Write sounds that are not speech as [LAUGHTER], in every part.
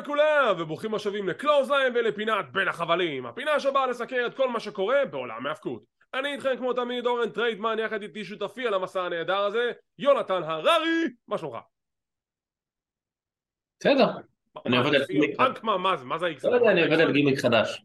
לכולם, וברוכים השבים ל Clothesline ולפינת בין החבלים, הפינה שבאה לסקר את כל מה שקורה בעולם ההאבקות. אני איתכם כמו תמיד אורן טריידמן, יחד איתי שותפי על המסע הנהדר הזה, יונתן הררי, מה שלומך? בסדר. אני עובד על גימיק פאנק מה, זה, האיקס? לא יודע, אני עובד על גימיק חדש.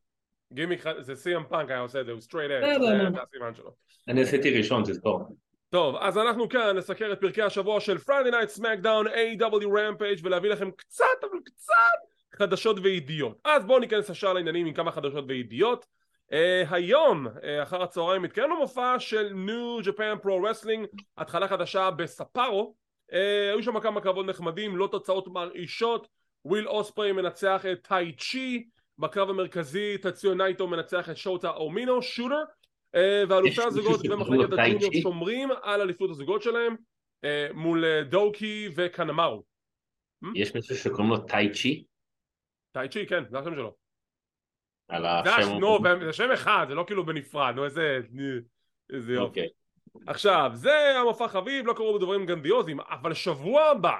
גימיק, זה CM Punk היה עושה את זה, הוא straight edge, זה הסימן שלו. אני עשיתי ראשון, תזכור. טוב, אז אנחנו כאן נסקר את פרקי השבוע של Friday Night SmackDown AEW Rampage ולהביא לכם קצת, אבל קצת, חדשות וידיעות. אז בואו ניכנס ישר לעניינים עם כמה חדשות וידיעות. אה, היום, אה, אחר הצהריים, מתקיים לו מופע של New Japan Pro Wrestling, התחלה חדשה בסאפורו. אה, היו שם כמה קרבות נחמדים, לא תוצאות מרעישות. וויל אוספרי מנצח את טאי צ'י, בקרב המרכזי טציו נייטו מנצח את שוטה אומינו, Shooter. אה, ואלופי הזוגות ומחלקת ה junior שומרים על אליפות הזוגות שלהם אה, מול אה, דוקי וקנמרו. יש מישהו שקוראים לו טאי צ'י? טאי צ'י, כן, זה השם שלו. על השם... נו, זה שם אחד, זה לא כאילו בנפרד, נו איזה... איזה יופי. אוקיי. עכשיו, זה המופע חביב, לא קראו בדברים גרנדיוזיים, אבל שבוע הבא,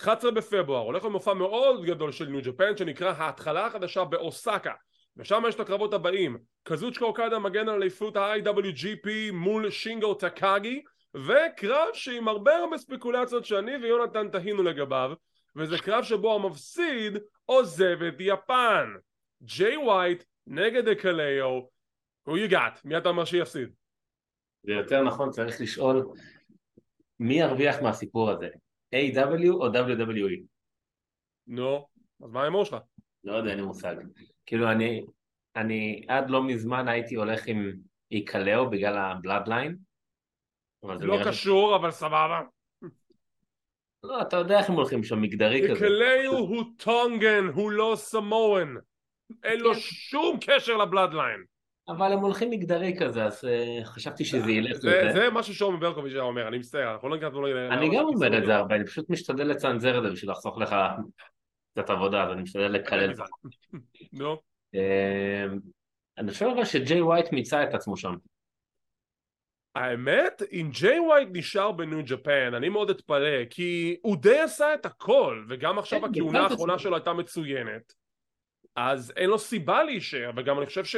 11 בפברואר, הולך למופע מאוד גדול של ניו ג'פן, שנקרא ההתחלה החדשה באוסקה. ושם יש את הקרבות הבאים קזוצ'קה אוקדה מגן על אליפות ה-IWGP מול שינגו טקאגי וקרב שעם הרבה הרבה ספקולציות שאני ויונתן תהינו לגביו וזה קרב שבו המפסיד עוזב את יפן ג'יי ווייט נגד היקוליאו who you got? מי אתה אומר שיפסיד? זה יותר נכון, צריך לשאול מי ירוויח מהסיפור הזה, AEW או WWE? נו, אז מה ההימור שלך? לא יודע, אין לי מושג. כאילו אני, אני עד לא מזמן הייתי הולך עם היקוליאו בגלל ה Bloodline. לא קשור, אבל סבבה. לא, אתה יודע איך הם הולכים שם, מגדרי כזה. איקלאו הוא טונגן, הוא לא סמואן. אין לו כן. שום קשר לבלאדליין. אבל הם הולכים מגדרי כזה, אז uh, חשבתי שזה ילך זה, לזה. זה מה ששאומי ברקוביץ' היה אומר, אני מצטער, אנחנו לא נכנסנו ל... אני גם אומר את זה הרבה, אני פשוט משתדל לצנזר את זה בשביל לחסוך לך קצת עבודה, אז אני משתדל לקלל את זה. [LAUGHS] נו. אה, אני חושב אבל שג'יי ווייט מיצה את עצמו שם. האמת, אם ג'יי ווייט נשאר בניו ג'פן, אני מאוד אתפלא, כי הוא די עשה את הכל, וגם עכשיו כן, הכהונה. האחרונה שלו הייתה מצוינת, אז אין לו סיבה להישאר, וגם אני חושב ש...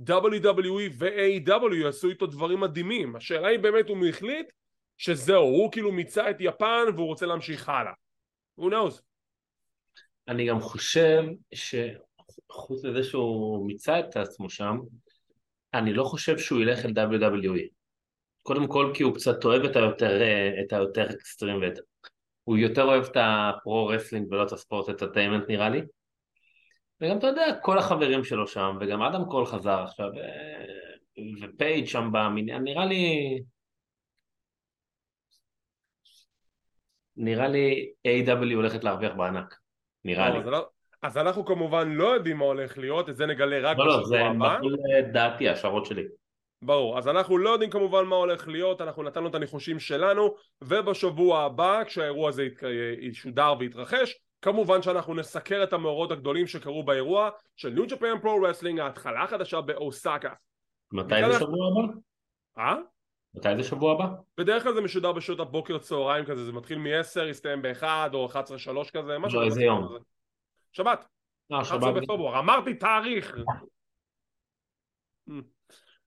WWE ו-AW יעשו איתו דברים מדהימים. השאלה היא באמת הוא החליט שזהו, הוא כאילו מיצה את יפן והוא רוצה להמשיך הלאה. Who knows? אני גם חושב שחוץ מזה שהוא מיצה את עצמו שם, אני לא חושב שהוא ילך אל WWE. קודם כל כי הוא קצת אוהב את היותר, אה, את היותר אקסטרים ואת... הוא יותר אוהב את ה pro wrestling ולא את ה sports entertainment נראה לי. וגם אתה יודע, כל החברים שלו שם, וגם אדם קול חזר עכשיו, אה, ופייג' שם במניין, נראה לי... נראה לי AEW הולכת להרוויח בענק. נראה לי. לא, אז לא- אז אנחנו כמובן לא יודעים מה הולך להיות, את זה נגלה רק לא, לא, זה בשבוע הבא. בחול דעתי, השערות שלי. ברור, אז אנחנו לא יודעים כמובן מה הולך להיות, אנחנו נתנו את הניחושים שלנו, ובשבוע הבא, כשהאירוע הזה ית- ישודר ויתרחש, כמובן שאנחנו נסקר את המאורעות הגדולים שקרו באירוע של New Japan Pro Wrestling, ההתחלה החדשה באוסקה. מתי זה שבוע הבא? אה? מתי זה שבוע הבא? בדרך כלל זה משודר בשעות הבוקר צהריים כזה, זה מתחיל מ-10, יסתיים ב-1 או 11-3 כזה, משהו לא, איזה כזה. יום? שבת, אה, 11 שבת. בפברואר, אמרתי תאריך!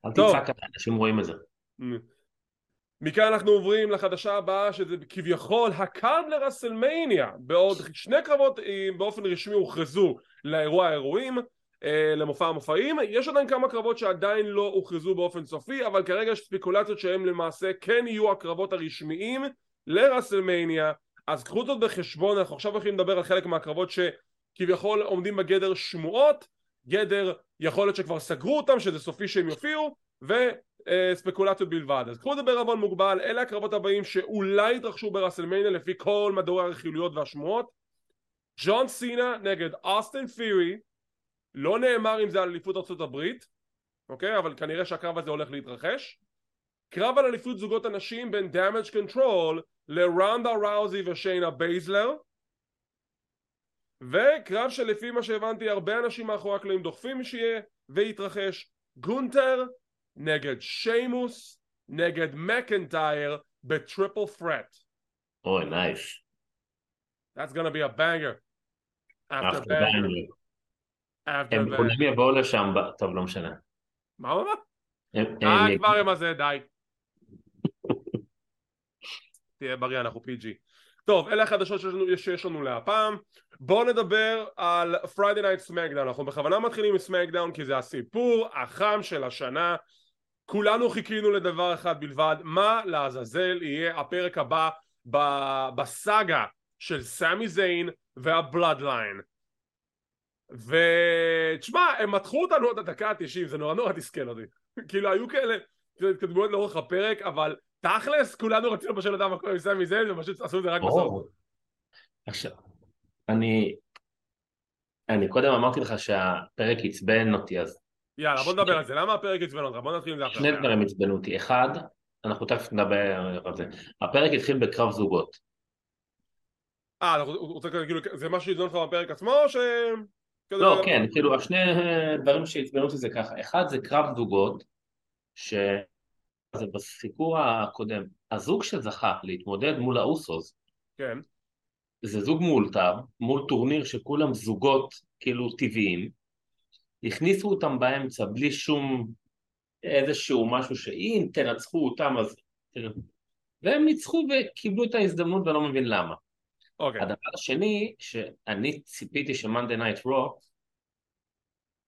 אל טוב. תצעק, אנשים רואים את זה. מכאן אנחנו עוברים לחדשה הבאה שזה כביכול ה card ל WrestleMania בעוד שני קרבות אה, באופן רשמי הוכרזו לאירוע האירועים אה, למופע המופעים יש עדיין כמה קרבות שעדיין לא הוכרזו באופן סופי אבל כרגע יש ספקולציות שהם למעשה כן יהיו הקרבות הרשמיים לרסלמניה אז קחו זאת בחשבון אנחנו עכשיו הולכים לדבר על חלק מהקרבות שכביכול עומדים בגדר שמועות גדר יכול להיות שכבר סגרו אותם שזה סופי שהם יופיעו ו... אה, בלבד. אז קחו את זה בערבון מוגבל, אלה הקרבות הבאים שאולי יתרחשו ברסלמניה לפי כל מדורי הרכילויות והשמועות. ג'ון סינה נגד אוסטין פירי, לא נאמר אם זה על אליפות הברית, אוקיי? אבל כנראה שהקרב הזה הולך להתרחש. קרב על אליפות זוגות הנשים בין Damage CTRL לרונדה ראוזי ושיינה בייזלר. וקרב שלפי מה שהבנתי הרבה אנשים מאחורי הקלעים דוחפים שיהיה ויתרחש גונטר נגד שיימוס נגד מקנטייר בטריפל פרט. אוי, נייס. That's gonna be a banger. After After Bang. After הם. כולם יבואו לשם, טוב לא משנה. מה הוא אמר? הם- די כבר עם הזה, די. [LAUGHS] תהיה בריא, אנחנו PG. טוב, אלה החדשות שיש לנו, להפעם. בואו נדבר על Friday Night SmackDown. אנחנו בכוונה מתחילים עם SmackDown כי זה הסיפור החם של השנה. כולנו חיכינו לדבר אחד בלבד, מה לעזאזל יהיה הפרק הבא בסאגה של סמי זיין והבלאדליין. ותשמע, הם מתחו אותנו עד הדקה ה-90, זה נורא נורא תסכל אותי. [LAUGHS] כאילו היו כאלה התקדמויות לאורך הפרק, אבל תכלס כולנו רצינו לדעת מה קורה עם סמי זיין, ופשוט עשו את זה רק בסוף. עכשיו, אני, אני קודם אמרתי לך שהפרק עצבן אותי, אז יאללה, בוא נדבר על זה. למה הפרק עצבן אותך? בוא נתחיל עם זה עכשיו. שני דברים עצבנו אותי. אחד, אנחנו תכף נדבר על זה. הפרק התחיל בקרב זוגות. אה, אתה רוצה כאילו, זה מה שעיזון לך בפרק עצמו, או ש... כזה- לא, כן, כאילו השני דברים שעצבנו אותי זה ככה. אחד זה קרב זוגות, ש... זה בסיקור הקודם. הזוג שזכה להתמודד מול האוסוס, כן. זה זוג מאולתר, מול טורניר שכולם זוגות כאילו טבעיים, הכניסו אותם באמצע בלי שום איזשהו משהו שאם תנצחו אותם אז... והם ניצחו וקיבלו את ההזדמנות ואני לא מבין למה. אוקיי. הדבר השני, שאני ציפיתי ש Monday Night Raw,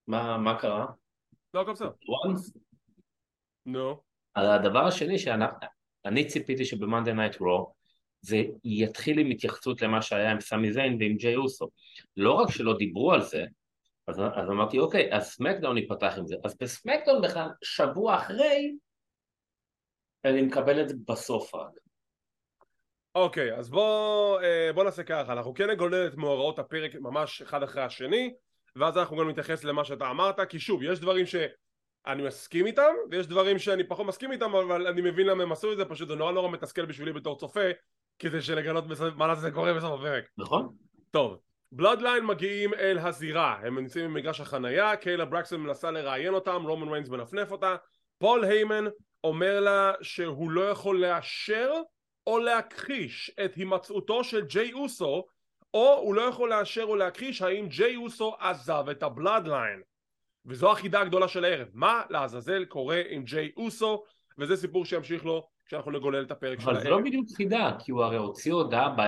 מה, קרה? לא, הכל בסדר. once נו. הדבר השני שאני ציפיתי שב Monday Night Raw זה יתחיל עם התייחסות למה שהיה עם סמי זיין ועם ג'יי אוסו. לא רק שלא דיברו על זה, אז, אז אמרתי אוקיי, אז סמקדאון ייפתח עם זה. אז בסמקדאון בכלל, שבוע אחרי, אני מקבל את זה בסוף רק. אוקיי, אז בוא, אה, בוא נעשה ככה, אנחנו כן נגולל את מאורעות הפרק ממש אחד אחרי השני, ואז אנחנו גם נתייחס למה שאתה אמרת, כי שוב, יש דברים שאני מסכים איתם, ויש דברים שאני פחות מסכים איתם, אבל אני מבין למה הם עשו את זה, פשוט זה נורא נורא מתסכל בשבילי בתור צופה, כדי שלגלות בסוף- מה זה קורה בסוף הפרק. נכון? טוב, ב-Bloodline מגיעים אל הזירה, הם נמצאים במגרש החנייה, קיילה ברקסטון מנסה לראיין אותם, רומן ריינס מנפנף אותה, פול היימן אומר לה שהוא לא יכול לאשר או להכחיש את הימצאותו של ג'יי אוסו, או הוא לא יכול לאשר או להכחיש האם ג'יי אוסו עזב את הבלאדליין. וזו החידה הגדולה של הערב, מה לעזאזל קורה עם ג'יי אוסו, וזה סיפור שימשיך לו כשאנחנו נגולל את הפרק של אבל זה לא הערב. בדיוק חידה, כי הוא הרי הוציא הודעה ב...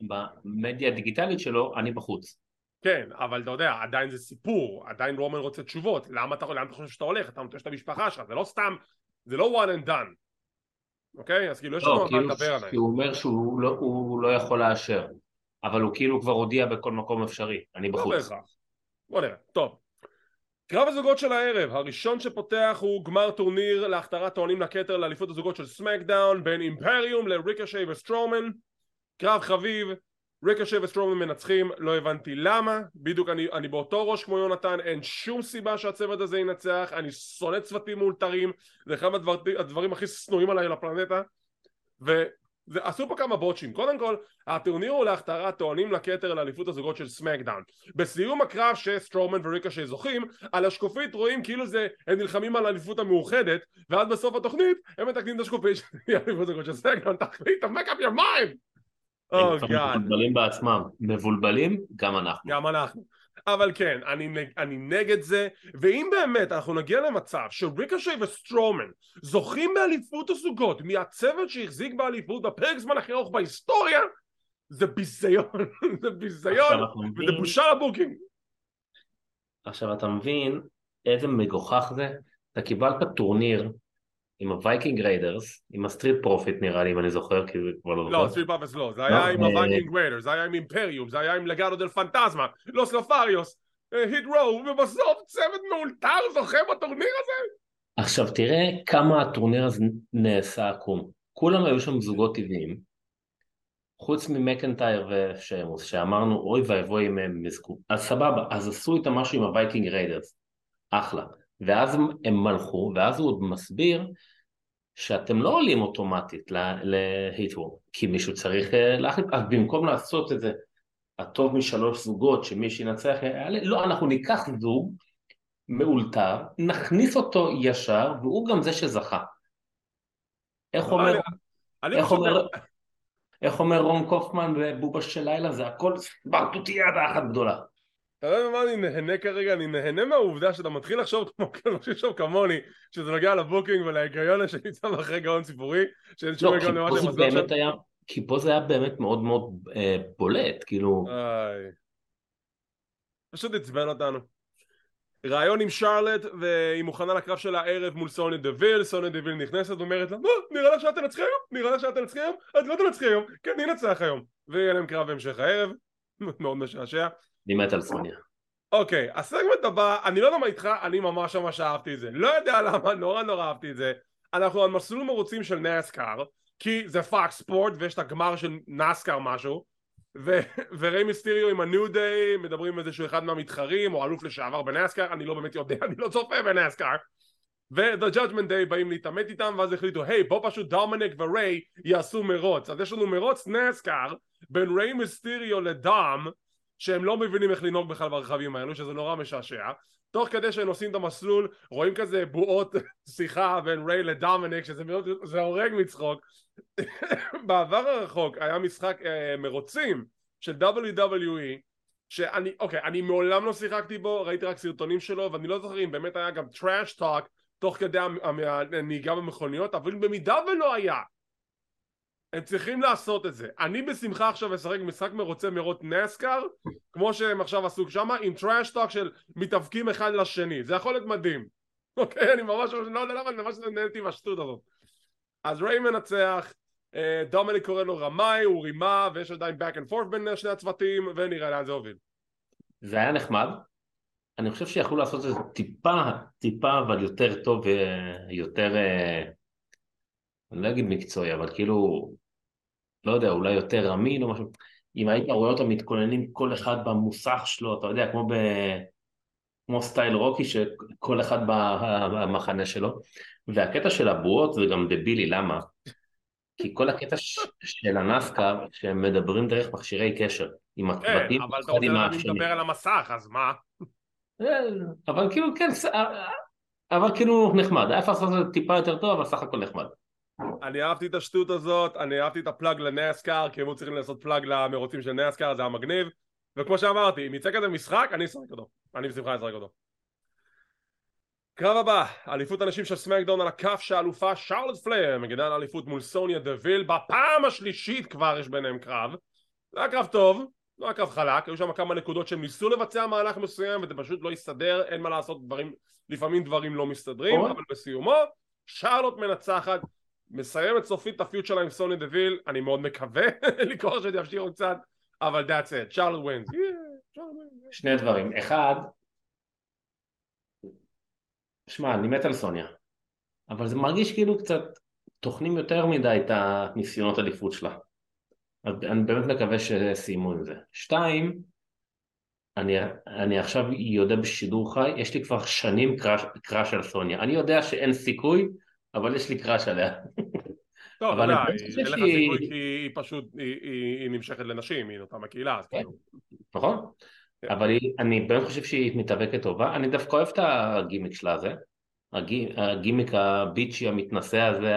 במדיה הדיגיטלית שלו, אני בחוץ. כן, אבל אתה יודע, עדיין זה סיפור, עדיין רומן רוצה תשובות, למה אתה, לאן אתה חושב שאתה הולך? אתה נוטש את המשפחה שלך, זה לא סתם, זה לא one and done, אוקיי? אז כאילו יש לנו לא, על מה כאילו, לדבר. כי הוא אומר שהוא לא, הוא לא יכול לאשר, אבל הוא כאילו כבר הודיע בכל מקום אפשרי, אני לא בחוץ. בהכרח. בוא נראה. טוב. קרב הזוגות של הערב, הראשון שפותח הוא גמר טורניר להכתרת טוענים לכתר לאליפות הזוגות של סמקדאון בין אימפריום לריקושי וסטרומן. קרב חביב, ריקושי וסטרומן מנצחים, לא הבנתי למה, בדיוק אני, אני באותו ראש כמו יונתן, אין שום סיבה שהצוות הזה ינצח, אני שונא צוותים מאולתרים, זה אחד מהדבר, הדברים הכי שנואים עליי על הפלנטה, ועשו פה כמה בוטצ'ים, קודם כל הטורניר הוא להכתרת טוענים לכתר לאליפות הזוגות של סמקדאון בסיום הקרב שסטרומן וריקושי זוכים על השקופית רואים כאילו זה הם נלחמים על האליפות המאוחדת ואז בסוף התוכנית הם מתקנים את השקופית של [LAUGHS] האליפות הזוגות של סמקדאון תחליט make up your mind הם Oh God. מבולבלים בעצמם. מבולבלים? גם אנחנו. גם אנחנו. אבל כן, אני, אני נגד זה, ואם באמת אנחנו נגיע למצב שריקושי וסטרומן זוכים באליפות הזוגות מהצוות שהחזיק באליפות בפרק זמן הכי ארוך בהיסטוריה, זה ביזיון, [LAUGHS] זה ביזיון, וזה בושה לבוקינג. עכשיו אתה מבין איזה מגוחך זה? אתה קיבלת טורניר עם הווייקינג ריידרס, עם הסטריט פרופיטס נראה לי, אם אני זוכר, כי זה כבר לא לא, זוכר. סטריט פרופיטס לא, זה היה עם אה, הווייקינג ריידר, זה היה עם אימפריום, זה היה עם לגאדו דל פנטסמה, לוס לותריוס, היט רואו, ובסוף צוות מאולתר זוכה בטורניר הזה? עכשיו תראה כמה הטורניר הזה נעשה עקום. כולם היו שם זוגות טבעיים, חוץ ממקנטייר ושיימוס, שאמרנו אוי ואבוי אם הם יזכו. אז סבבה, אז עשו איתם משהו עם הווייקינג ריידרס, אחלה. ואז הם- מלכו, ואז הוא עוד מסביר שאתם לא עולים אוטומטית להיטוור, כי מישהו צריך אה, להחליט, אז במקום לעשות את זה, הטוב משלוש זוגות, שמי שינצח יעלה, לא, אנחנו ניקח זוג מאולתר, נכניס אותו ישר, והוא גם זה שזכה. איך אומר, איך אומר, איך אומר רון קופמן בבובה של לילה? זה הכל סמרטוטיאדה אחת גדולה. אתה יודע מה אני נהנה כרגע? אני נהנה מהעובדה שאתה מתחיל לחשוב [LAUGHS] כמו לחשוב כמוני שזה נוגע לבוקינג ולהיגיון שנמצא מאחורי גאון ציבורי שאין שום לא, היגיון למה זה עשו עכשיו. כי פה זה היה באמת מאוד מאוד אה, בולט, כאילו, איי. פשוט עצבן אותנו. ראיון עם שרלט והיא מוכנה לקרב שלה הערב מול סוניה דוויל, סוניה דוויל נכנסת ואומרת לה "מה, נראה לך שאת תנצחי היום? נראה לך שאת תנצחי היום? את לא תנצחי היום, כן אני אנצח היום ויהיה להם קרב בהמשך הערב, [LAUGHS] מאוד משעשע אני מת על סוניה. אוקיי, הסגמנט הבא, אני לא יודע מה איתך, אני ממש ממש אהבתי את זה. לא יודע למה, נורא נורא אהבתי את זה. אנחנו על מסלול מרוצים של נסקר, כי זה פוקס ספורט ויש את הגמר של נסקר משהו, ו- [LAUGHS] וריי מיסטיריו עם הניו דיי מדברים עם איזשהו אחד מהמתחרים, או אלוף לשעבר בנסקר, אני לא באמת יודע, [LAUGHS] אני לא צופה בנסקר. ו-The Judgment Day באים להתעמת איתם ואז החליטו היי בוא פשוט דומניק וריי יעשו מרוץ. אז יש לנו מרוץ נסקר בין ריי מיסטיריו לדום שהם לא מבינים איך לנהוג בכלל ברכבים האלו שזה נורא משעשע. תוך כדי שהם עושים את המסלול רואים כזה בועות [LAUGHS] שיחה בין ריי לדומניק שזה מאוד, הורג מצחוק. [LAUGHS] בעבר הרחוק היה משחק אה, מרוצים של WWE שאני, אוקיי, אני מעולם לא שיחקתי בו, ראיתי רק סרטונים שלו ואני לא זוכר אם באמת היה גם trash talk תוך כדי הנהיגה במכוניות, אבל במידה ולא היה הם צריכים לעשות את זה. אני בשמחה עכשיו אשחק משחק מרוצה מרוץ נסקר כמו שהם עכשיו עשו שמה עם trash talk של מתאבקים אחד לשני, זה יכול להיות מדהים. [LAUGHS] אוקיי, אני ממש לא יודע למה אני ממש נהניתי מהשטות הזאת. אז ריי מנצח, אה, דומיניק קורא לו רמאי, הוא רימה ויש עדיין back and forth בין שני הצוותים ונראה לאן זה הוביל. זה היה נחמד. אני חושב שיכלו לעשות את זה טיפה, טיפה, אבל יותר טוב ויותר, אה, אני לא אגיד מקצועי, אבל כאילו, לא יודע, אולי יותר אמין או משהו. אם היית רואה אותם מתכוננים כל אחד במוסך שלו, אתה יודע, כמו ב... כמו סטייל רוקי, שכל אחד במחנה שלו. והקטע של הבועות זה גם דבילי, למה? כי כל הקטע ש- של הנסקר, שהם מדברים דרך מכשירי קשר, עם כן, הצוותים, אבל אתה רוצה. מדבר על המסך, אז מה? אה, אבל כאילו כן, ס- אה, אבל כאילו נחמד, היה אפשר לעשות את זה טיפה יותר טוב, אבל סך הכל נחמד. אני אהבתי את השטות הזאת, אני אהבתי את הפלאג לנסקר, כי הם היו צריכים לעשות פלאג למרוצים של נסקר, זה היה מגניב, וכמו שאמרתי, אם יצא כזה משחק, אני אשחק אותו. אני בשמחה אשחק אותו. קרב הבא, אליפות הנשים של סמקדאון על הכף שהאלופה שרלוט פלר מגינה על אליפות מול סוניה דוויל, בפעם השלישית כבר יש ביניהם קרב. זה היה קרב טוב, לא היה קרב חלק, היו שם כמה נקודות שהם ניסו לבצע מהלך מסוים וזה פשוט לא הסתדר, אין מה לעשות, דברים, לפעמים דברים לא מסתדרים, נכון. אבל בסיומו, שרלוט מנצחת, מסיימת סופית את ה feud שלה עם סוניה דוויל, אני מאוד מקווה [LAUGHS] לקראת שזה ימשיכו קצת, אבל that's it, שרלוט wins. שני דברים, אחד, שמע, אני מת על סוניה, אבל זה מרגיש כאילו קצת טוחנים יותר מדי את הניסיונות אליפות שלה. אז אני באמת מקווה שסיימו עם זה. שתיים, אני, אני עכשיו יודע בשידור חי, יש לי כבר שנים crush, crush על סוניה. אני יודע שאין סיכוי, אבל יש לי crush עליה. [LAUGHS] טוב, אבל אתה יודע, אני חושב אין לך סיכוי כי היא פשוט, היא- היא היא נמשכת לנשים, היא נוטה מהקהילה, אז כן. כאילו. נכון? כן. אבל היא, אני באמת חושב שהיא מתאבקת טובה, אני דווקא אוהב את הגימיק שלה הזה, הגי, הגימיק הביצ'י המתנשא הזה.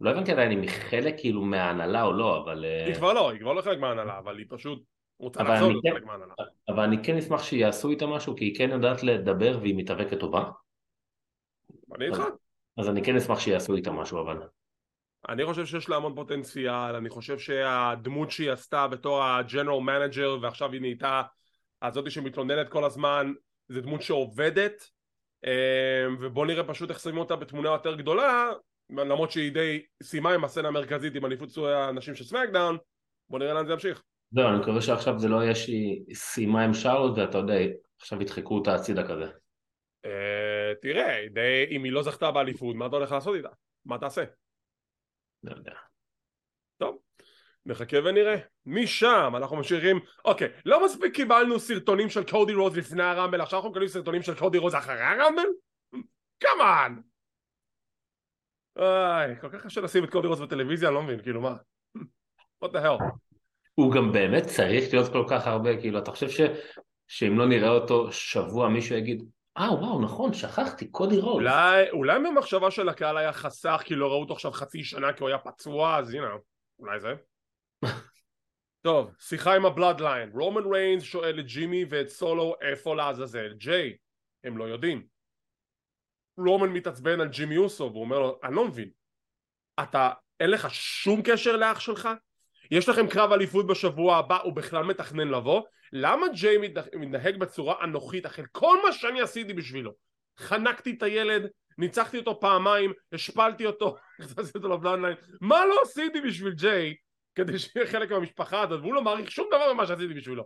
לא הבנתי עדיין אם היא חלק כאילו מההנהלה או לא, אבל, אה, היא כבר לא, היא כבר לא חלק מההנהלה, אבל היא פשוט רוצה לחזור להיות כן- חלק מההנהלה. אבל אני כן אשמח שיעשו איתה משהו, כי היא כן יודעת לדבר והיא מתאבקת טובה, אני איתך. אז אני כן אשמח שיעשו איתה משהו, אבל... אני חושב שיש לה המון פוטנציאל, אני חושב שהדמות שהיא עשתה בתור ה general manager ועכשיו היא נהייתה הזאתי שמתלוננת כל הזמן, זה דמות שעובדת אה, ובוא נראה פשוט איך שמים אותה בתמונה יותר גדולה למרות שהיא די סיימה עם הסצנה המרכזית עם אליפות הנשים של סמקדאון בוא נראה לאן זה ימשיך זהו, אני מקווה שעכשיו זה לא יהיה שהיא סיימה עם שרלוט ואתה יודע, עכשיו ידחקו אותה הצידה כזה. אה, תראה, אם היא לא זכתה באליפות מה אתה הולך לעשות איתה? מה תעשה? לא יודע. טוב, נחכה ונראה. משם אנחנו ממשיכים, אוקיי, לא מספיק קיבלנו סרטונים של קודי רוז לפני הרמבל, עכשיו אנחנו מקבלים סרטונים של קודי רוז אחרי הרמבל? כמובן! איי, כל כך קשה לשים את קודי רוז בטלוויזיה, אני לא מבין, כאילו מה? what the hell? הוא גם באמת צריך להיות כל כך הרבה, כאילו, אתה חושב ש... שאם לא נראה אותו שבוע מישהו יגיד, אה וואו נכון שכחתי קודי רודס. אולי, אולי במחשבה של הקהל היה חסך כי לא ראו אותו עכשיו חצי שנה כי הוא היה פצוע, אז הנה, אולי זה. [LAUGHS] טוב, שיחה עם הבלאדליין. רומן ריינס שואל את ג'ימי ואת סולו איפה לעזאזל ג'יי. הם לא יודעים. רומן מתעצבן על ג'ימי אוסו והוא אומר לו, אני לא מבין. אתה, אין לך שום קשר לאח שלך? יש לכם קרב אליפות בשבוע הבא, הוא בכלל מתכנן לבוא? למה ג'יי מתנהג בצורה אנוכית אחרי כל מה שאני עשיתי בשבילו? חנקתי את הילד, ניצחתי אותו פעמיים, השפלתי אותו, [LAUGHS] הכנסתי אותו לבלנדליין, מה לא עשיתי בשביל ג'יי כדי שיהיה חלק מהמשפחה הזאת, והוא לא מעריך שום דבר ממה שעשיתי בשבילו.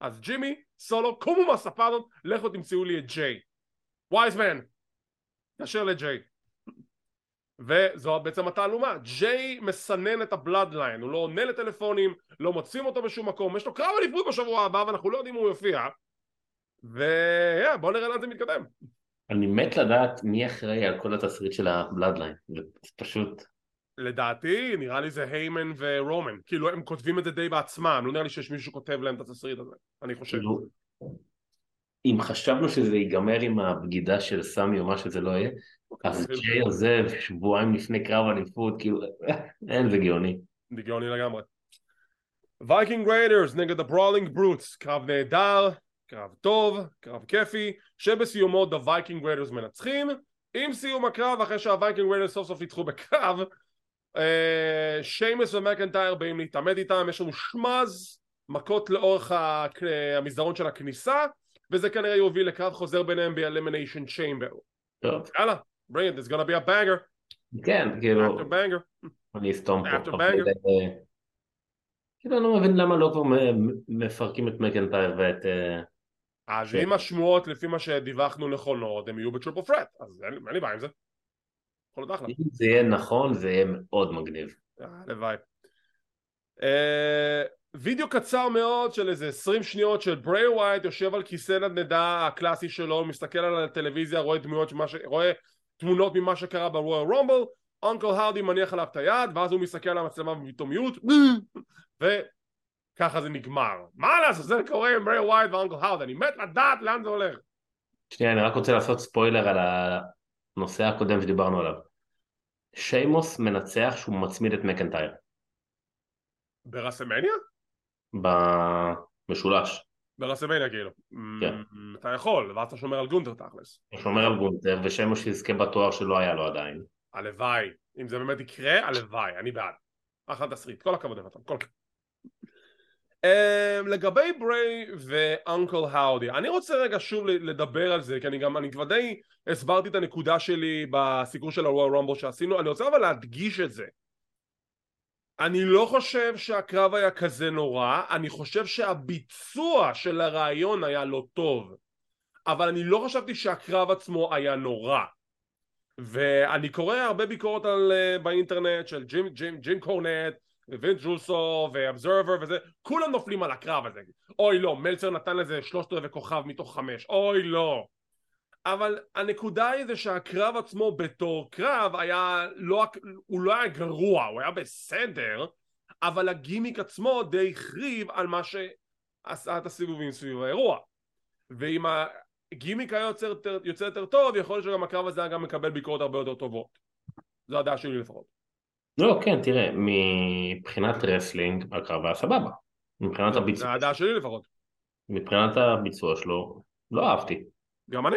אז ג'ימי, סולו, קומו מהספה הזאת, לכו תמצאו לי את ג'יי. wise man, תתקשר לג'יי. וזו בעצם התעלומה, ג'יי מסנן את הבלאדליין, הוא לא עונה לטלפונים, לא מוצאים אותו בשום מקום, יש לו קרב אליפות בשבוע הבא ואנחנו לא יודעים אם הוא יופיע ובואו נראה לאן זה מתקדם. אני מת לדעת מי אחראי על כל התסריט של הבלאדליין, זה פשוט... לדעתי נראה לי זה היימן ורומן, כאילו הם כותבים את זה די בעצמם, לא נראה לי שיש מישהו שכותב להם את התסריט הזה, אני חושב. אם חשבנו שזה ייגמר עם הבגידה של סמי או מה שזה לא יהיה, אז ג'יי עוזב שבועיים לפני קרב אליפות, כאילו, אין, זה גאוני. זה גאוני לגמרי. וייקינג ריידרס נגד הבראולינג ברוטס, קרב נהדר, קרב טוב, קרב כיפי, שבסיומו דה וייקינג ריידרס מנצחים, עם סיום הקרב, אחרי שהווייקינג ריידרס סוף סוף ניצחו בקרב, אה, שיימוס ומקנטייר באים להתעמת איתם, יש לנו שמאז, מכות לאורך המסדרון של הכניסה, וזה כנראה יוביל לקרב חוזר ביניהם ב-Elimination Chamber. טוב. יאללה, bring it, it's gonna be a banger. כן, כאילו... after banger. אני אסתום פה. after banger. אה, כאילו אני לא מבין למה לא כבר מפרקים את מקנטייר ואת... אה, אז אם השמועות לפי מה שדיווחנו נכונות הם יהיו בטריפל פרט אז אין לי בעיה עם זה. יכול להיות אחלה. אם זה יהיה נכון זה יהיה מאוד מגניב. הלוואי. וידאו קצר מאוד של איזה 20 שניות של ברי ווייט יושב על כיסא נדנדה הקלאסי שלו מסתכל על הטלוויזיה רואה דמויות ש... רואה תמונות ממה שקרה ב Royal Rumble אנקל האודי מניח עליו את היד ואז הוא מסתכל על המצלמה בפתאומיות [LAUGHS] וככה זה נגמר. מה לעשות זה קורה עם ברי ווייט ואנקל האודי אני מת לדעת לאן זה הולך. שנייה אני רק רוצה לעשות ספוילר על הנושא הקודם שדיברנו עליו. שיימוס מנצח שהוא מצמיד את מקנטייר. ברסמניה? במשולש. ברסמניה כאילו. כן. אתה יכול, ואז אתה שומר על גונטר תכלס. אתה שומר על גונטר, ושמו שיזכה בתואר שלא היה לו עדיין. הלוואי. אם זה באמת יקרה, הלוואי, אני בעד. אחלה תסריט, כל הכבוד לך, כל הכבוד. Um, לגבי בריי ואנקל האודי אני רוצה רגע שוב לדבר על זה כי אני גם אני כבר די הסברתי את הנקודה שלי בסיקור של הרועל רומבו שעשינו אני רוצה אבל להדגיש את זה אני לא חושב שהקרב היה כזה נורא, אני חושב שהביצוע של הרעיון היה לא טוב, אבל אני לא חשבתי שהקרב עצמו היה נורא. ואני קורא הרבה ביקורת על, uh, באינטרנט של ג'ים, ג'ים, ג'ים קורנט ווינט ג'ולסו ואבזרבר וזה, כולם נופלים על הקרב הזה. אוי לא, מלצר נתן לזה שלושת רבעי כוכב מתוך חמש, אוי לא. אבל הנקודה היא זה שהקרב עצמו בתור קרב היה לא, הוא לא היה גרוע, הוא היה בסדר, אבל הגימיק עצמו די החריב על מה שעשה את הסיבובים סביב האירוע. ואם הגימיק היה יוצא יותר, יוצא יותר טוב, יכול להיות שגם הקרב הזה היה גם מקבל ביקורות הרבה יותר טובות. זו הדעה שלי לפחות. לא, כן, תראה, מבחינת wrestling הקרב היה סבבה. מבחינת הביצוע... זו הדעה שלי לפחות. מבחינת הביצוע שלו, לא אהבתי. גם אני.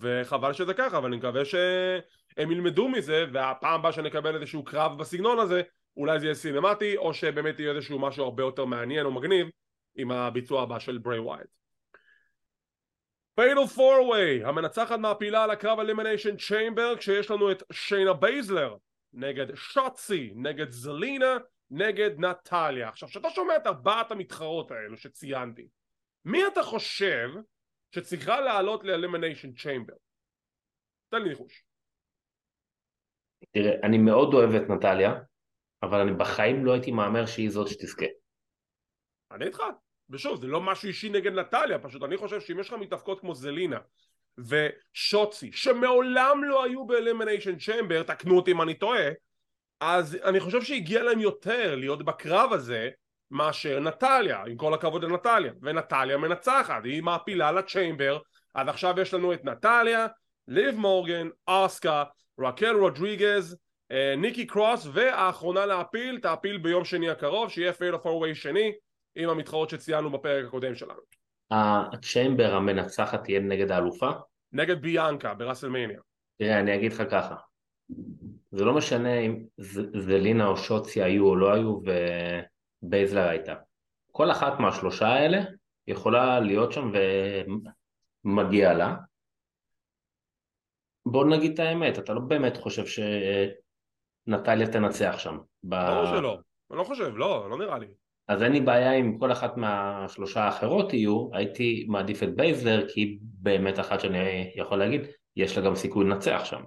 וחבל שזה ככה, אבל אני מקווה שהם ילמדו מזה, והפעם הבאה שנקבל איזשהו קרב בסגנון הזה, אולי זה יהיה סינמטי, או שבאמת יהיה איזשהו משהו הרבה יותר מעניין או מגניב עם הביצוע הבא של ברי ווייט. fatal four-way, המנצחת מעפילה אל הקרב Elimination Chamber, כשיש לנו את שיינה בייזלר נגד שוטסי, נגד זלינה, נגד נטליה. עכשיו, כשאתה שומע את ארבעת המתחרות האלו שציינתי, מי אתה חושב שצריכה לעלות ל-Elimination Chamber. תן לי ניחוש. תראה, אני מאוד אוהב את נטליה, אבל אני בחיים לא הייתי מהמר שהיא זאת שתזכה. אני איתך, ושוב, זה לא משהו אישי נגד נטליה, פשוט אני חושב שאם יש לך מתאבקות כמו זלינה ושוצי, שמעולם לא היו ב-Elimination Chamber, תקנו אותי אם אני טועה, אז אני חושב שהגיע להם יותר להיות בקרב הזה מאשר נטליה, עם כל הכבוד לנטליה, ונטליה מנצחת, היא מעפילה לצ'יימבר, אז עכשיו יש לנו את נטליה, ליב מורגן, אסקה, רקל רודריגז, אה, ניקי קרוס, והאחרונה להפיל, תעפיל ביום שני הקרוב, שיהיה פייל הפורווי שני, עם המתחרות שציינו בפרק הקודם שלנו. הצ'יימבר המנצחת תהיה נגד האלופה? נגד ביאנקה בראסלמניה. תראה, אני אגיד לך ככה, זה לא משנה אם זלינה או שוצי היו או לא היו ובייזלר הייתה. כל אחת מהשלושה האלה יכולה להיות שם ומגיע לה. בוא נגיד את האמת, אתה לא באמת חושב שנטליה תנצח שם. ברור ב... שלא, אני לא חושב, לא, לא נראה לי. אז אין לי בעיה אם כל אחת מהשלושה האחרות יהיו, הייתי מעדיף את בייזלר כי היא באמת אחת שאני יכול להגיד, יש לה גם סיכוי לנצח שם.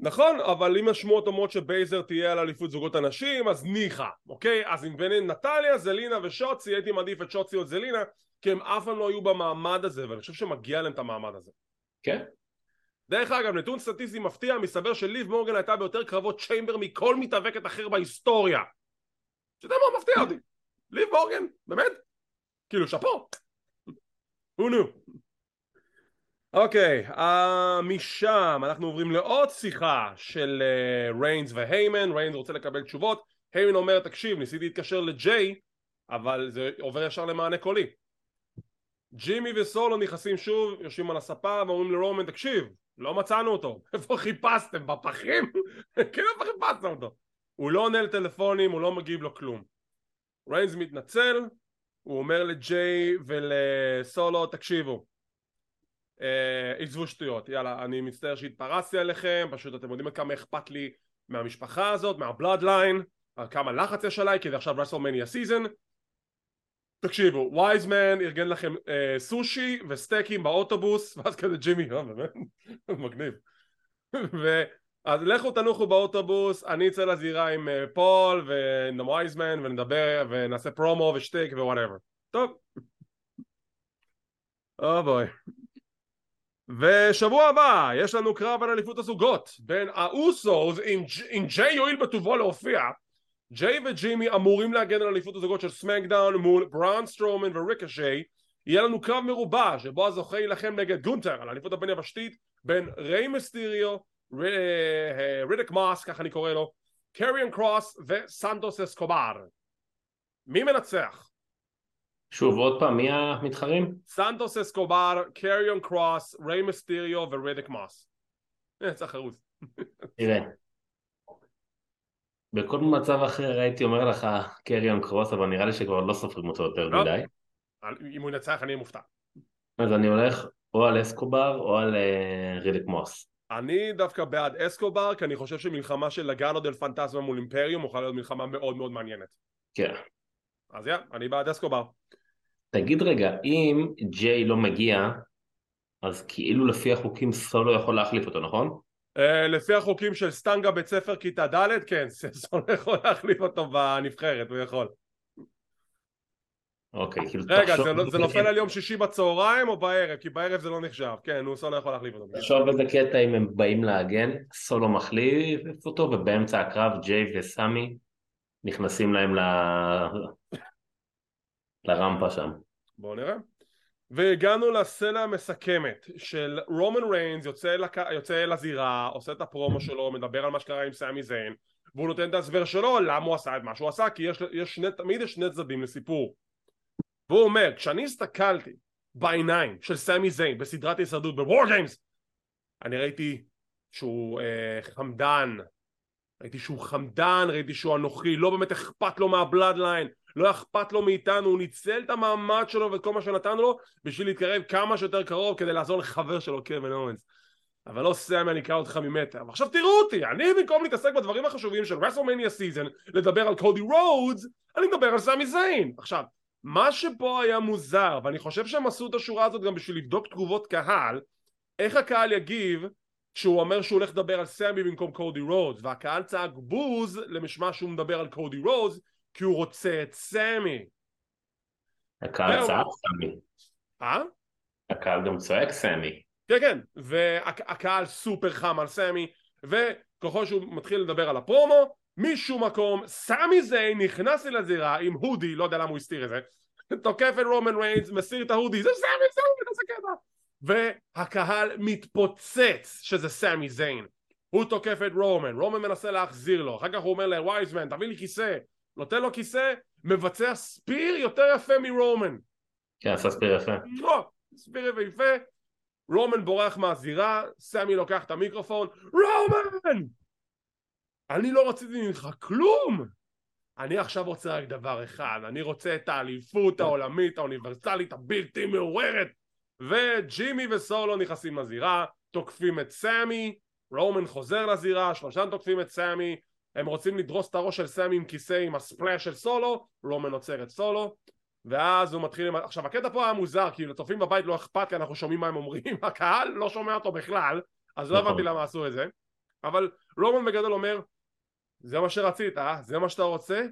נכון, אבל אם השמועות אומרות שבייזר תהיה על אליפות זוגות הנשים, אז ניחא, אוקיי? אז אם בין נטליה, זלינה ושוצי, הייתי מעדיף את שוצי או זלינה, כי הם אף פעם לא היו במעמד הזה, ואני חושב שמגיע להם את המעמד הזה. כן. דרך אגב, נתון סטטיסטי מפתיע, מסתבר שליב מורגן הייתה ביותר קרבות צ'יימבר מכל מתאבקת אחר בהיסטוריה. שזה מאוד מפתיע אותי. ליב מורגן, באמת? כאילו, שאפו. who knew? אוקיי, okay, uh, משם אנחנו עוברים לעוד שיחה של uh, ריינס והיימן, ריינס רוצה לקבל תשובות, היימן אומר תקשיב ניסיתי להתקשר לג'יי אבל זה עובר ישר למענה קולי ג'ימי וסולו נכנסים שוב, יושבים על הספה ואומרים לרומן תקשיב לא מצאנו אותו, [LAUGHS] איפה חיפשתם? בפחים? [LAUGHS] כן איפה חיפשתם אותו? הוא לא עונה לטלפונים, הוא לא מגיב לו כלום ריינס מתנצל, הוא אומר לג'יי ולסולו תקשיבו אה, עזבו שטויות, יאללה, אני מצטער שהתפרצתי עליכם, פשוט אתם יודעים כמה אכפת לי מהמשפחה הזאת, מה Bloodline, כמה לחץ יש עליי, כי זה עכשיו WrestleMania season. תקשיבו, wise man ארגן לכם אה, סושי וסטייקים באוטובוס, [LAUGHS] ואז כזה ג'ימי, אה באמת? [LAUGHS] מגניב. ו... אז לכו תנוחו באוטובוס, אני אצא לזירה עם אה, פול ועם wise man ונדבר ונעשה פרומו ושטיק ו whatever. טוב. [LAUGHS] אוי oh ושבוע הבא יש לנו קרב על אליפות הזוגות בין האוסוס אם ג'יי יואיל בטובו להופיע. ג'יי וג'ימי אמורים להגן על אליפות הזוגות של SmackDown מול בראון סטרומן וריקשי יהיה לנו קרב מרובע שבו הזוכה יילחם נגד גונטר על אליפות הבין יבשתית בין ריי מסטיריו רידק מאס ככה אני קורא לו קריון קרוס וסנטוס אסקובר מי מנצח? שוב, עוד פעם, מי המתחרים? סנטוס אסקובר, קריון קרוס, ריי מסטיריו ורדק מוס. אה, צריך חרוץ. תראה, בכל מצב אחר הייתי אומר לך קריון קרוס, אבל נראה לי שכבר לא סופרים אותו יותר לא. מדי. אם הוא ינצח אני מופתע. אז אני הולך או על אסקובר או על uh, רידק מוס. אני דווקא בעד אסקובר, כי אני חושב שמלחמה של לגאנו דל פנטזמה מול אימפריום יכולה להיות מלחמה מאוד מאוד מעניינת. כן. אז יא, אני בעד אסקובר. תגיד רגע, אם ג'יי לא מגיע, אז כאילו לפי החוקים סולו יכול להחליף אותו, נכון? Uh, לפי החוקים של סטנגה בית ספר כיתה ד', כן, [LAUGHS] סולו יכול להחליף אותו בנבחרת, הוא יכול. אוקיי, כאילו רגע, תחשוב... רגע, זה, זה נופל על יום שישי בצהריים או בערב? כי בערב זה לא נחשב. כן, הוא סולו יכול להחליף אותו. תחשוב איזה קטע אם הם באים להגן, סולו מחליף אותו, ובאמצע הקרב ג'יי וסמי נכנסים להם ל... לרמפה שם. בואו נראה. והגענו לסצנה המסכמת של רומן ריינס יוצא, לק... יוצא לזירה, עושה את הפרומו שלו, מדבר על מה שקרה עם סמי זיין והוא נותן את ההסבר שלו למה הוא עשה את מה שהוא עשה כי יש, יש שני, תמיד יש שני צדדים לסיפור והוא אומר כשאני הסתכלתי בעיניים של סמי זיין בסדרת ההישרדות ב WarGames אני ראיתי שהוא אה, חמדן ראיתי שהוא חמדן, ראיתי שהוא אנוכי, לא באמת אכפת לו מה Bloodline, לא אכפת לו מאיתנו, הוא ניצל את המעמד שלו ואת כל מה שנתנו לו בשביל להתקרב כמה שיותר קרוב כדי לעזור לחבר שלו קווין אוונס. אבל לא סמי אני אקרא אותך ממטר. ועכשיו תראו אותי אני במקום להתעסק בדברים החשובים של WrestleMania season לדבר על קודי רודס אני מדבר על סמי זיין. עכשיו מה שפה היה מוזר ואני חושב שהם עשו את השורה הזאת גם בשביל לבדוק תגובות קהל איך הקהל יגיב כשהוא אומר שהוא הולך לדבר על סמי במקום קודי רודס והקהל צעק בוז למשמע שהוא מדבר על קודי רודס כי הוא רוצה את סמי. הקהל צעק סמי. אה? הקהל גם צועק סמי. כן כן, והקהל סופר חם על סמי, וככל שהוא מתחיל לדבר על הפרומו, משום מקום סמי זיין נכנס אל הזירה עם hoodie, לא יודע למה הוא הסתיר את זה, [LAUGHS] תוקף את רומן ריינס, מסיר את ה hoodie, זה סמי זיין, איזה קטע. והקהל מתפוצץ שזה סמי זיין. הוא תוקף את רומן, רומן מנסה להחזיר לו, אחר כך הוא אומר לווייזמן תביא לי כיסא, נותן לו כיסא, מבצע ספיר יותר יפה מרומן. כן, עשה ספיר יפה. ספיר יפה, רומן בורח מהזירה, סמי לוקח את המיקרופון, רומן! אני לא רציתי ממך כלום! אני עכשיו רוצה רק דבר אחד, אני רוצה את האליפות העולמית האוניברסלית הבלתי מעוררת וג'ימי וסולו נכנסים לזירה, תוקפים את סמי, רומן חוזר לזירה, שלושתם תוקפים את סמי, הם רוצים לדרוס את הראש של סמי עם כיסא עם ה splash של סולו, רומן עוצר את סולו, ואז הוא מתחיל... עכשיו הקטע פה היה מוזר, כי לצופים בבית לא אכפת כי אנחנו שומעים מה הם אומרים, [LAUGHS] הקהל לא שומע אותו בכלל, אז לא נכון. הבנתי למה עשו את זה, אבל רומן בגדול אומר, זה מה שרצית, אה? זה מה שאתה רוצה?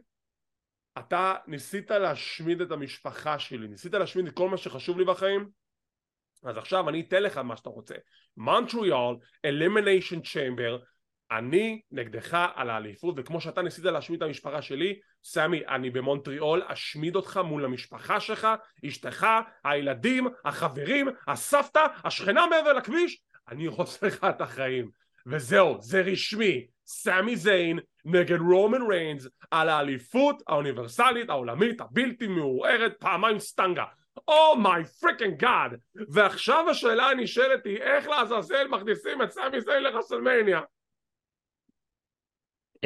אתה ניסית להשמיד את המשפחה שלי, ניסית להשמיד את כל מה שחשוב לי בחיים, אז עכשיו אני אתן לך מה שאתה רוצה. מונטריאל, Elimination Chamber, אני נגדך על האליפות, וכמו שאתה ניסית להשמיד את המשפחה שלי, סמי, אני במונטריאול אשמיד אותך מול המשפחה שלך, אשתך, הילדים, החברים, הסבתא, השכנה מעבר לכביש, אני אהרוס לך את החיים. וזהו, זה רשמי. סמי זיין נגד רומן ריינס על האליפות האוניברסלית העולמית הבלתי מעורערת פעמיים סטנגה oh my freaking God ועכשיו השאלה הנשאלת היא איך לעזאזל מכניסים את סמי זיין ל WrestleMania